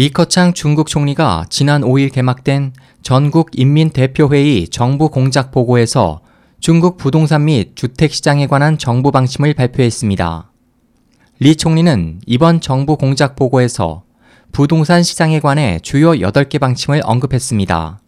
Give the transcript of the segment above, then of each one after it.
리커창 중국 총리가 지난 5일 개막된 전국 인민대표회의 정부 공작 보고에서 중국 부동산 및 주택시장에 관한 정부 방침을 발표했습니다. 리 총리는 이번 정부 공작 보고에서 부동산 시장에 관해 주요 8개 방침을 언급했습니다.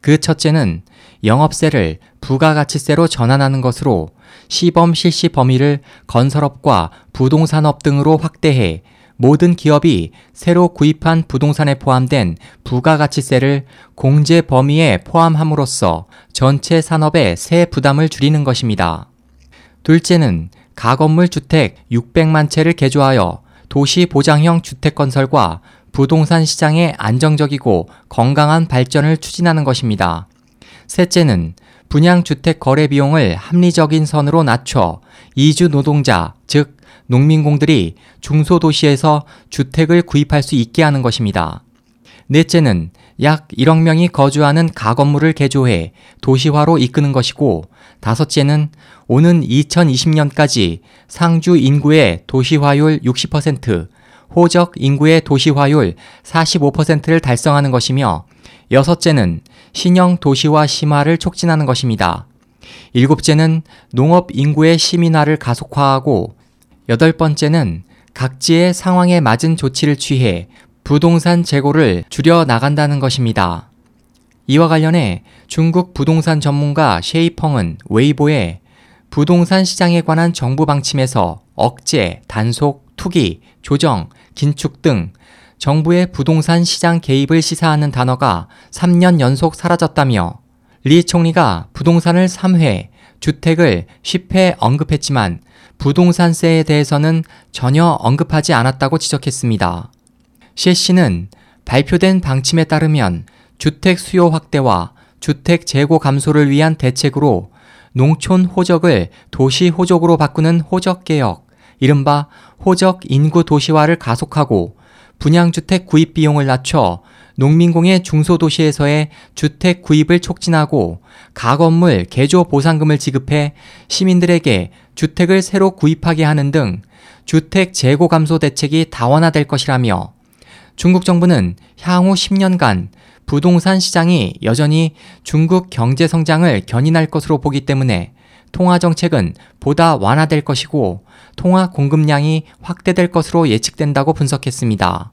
그 첫째는 영업세를 부가가치세로 전환하는 것으로 시범 실시 범위를 건설업과 부동산업 등으로 확대해 모든 기업이 새로 구입한 부동산에 포함된 부가가치세를 공제 범위에 포함함으로써 전체 산업의 세 부담을 줄이는 것입니다. 둘째는 가건물 주택 600만 채를 개조하여 도시 보장형 주택 건설과 부동산 시장의 안정적이고 건강한 발전을 추진하는 것입니다. 셋째는 분양 주택 거래 비용을 합리적인 선으로 낮춰 이주 노동자, 즉 농민공들이 중소도시에서 주택을 구입할 수 있게 하는 것입니다. 넷째는 약 1억 명이 거주하는 가건물을 개조해 도시화로 이끄는 것이고, 다섯째는 오는 2020년까지 상주 인구의 도시화율 60%, 호적 인구의 도시화율 45%를 달성하는 것이며, 여섯째는 신형 도시화 심화를 촉진하는 것입니다. 일곱째는 농업 인구의 시민화를 가속화하고 여덟 번째는 각지의 상황에 맞은 조치를 취해 부동산 재고를 줄여 나간다는 것입니다. 이와 관련해 중국 부동산 전문가 셰이펑은 웨이보에 부동산 시장에 관한 정부 방침에서 억제, 단속, 투기, 조정, 긴축 등 정부의 부동산 시장 개입을 시사하는 단어가 3년 연속 사라졌다며 리 총리가 부동산을 3회, 주택을 10회 언급했지만 부동산세에 대해서는 전혀 언급하지 않았다고 지적했습니다. 셰 씨는 발표된 방침에 따르면 주택 수요 확대와 주택 재고 감소를 위한 대책으로 농촌 호적을 도시 호적으로 바꾸는 호적 개혁, 이른바 호적 인구 도시화를 가속하고 분양주택 구입 비용을 낮춰 농민공의 중소도시에서의 주택 구입을 촉진하고 가건물 개조 보상금을 지급해 시민들에게 주택을 새로 구입하게 하는 등 주택 재고 감소 대책이 다원화될 것이라며 중국 정부는 향후 10년간 부동산 시장이 여전히 중국 경제 성장을 견인할 것으로 보기 때문에 통화 정책은 보다 완화될 것이고 통화 공급량이 확대될 것으로 예측된다고 분석했습니다.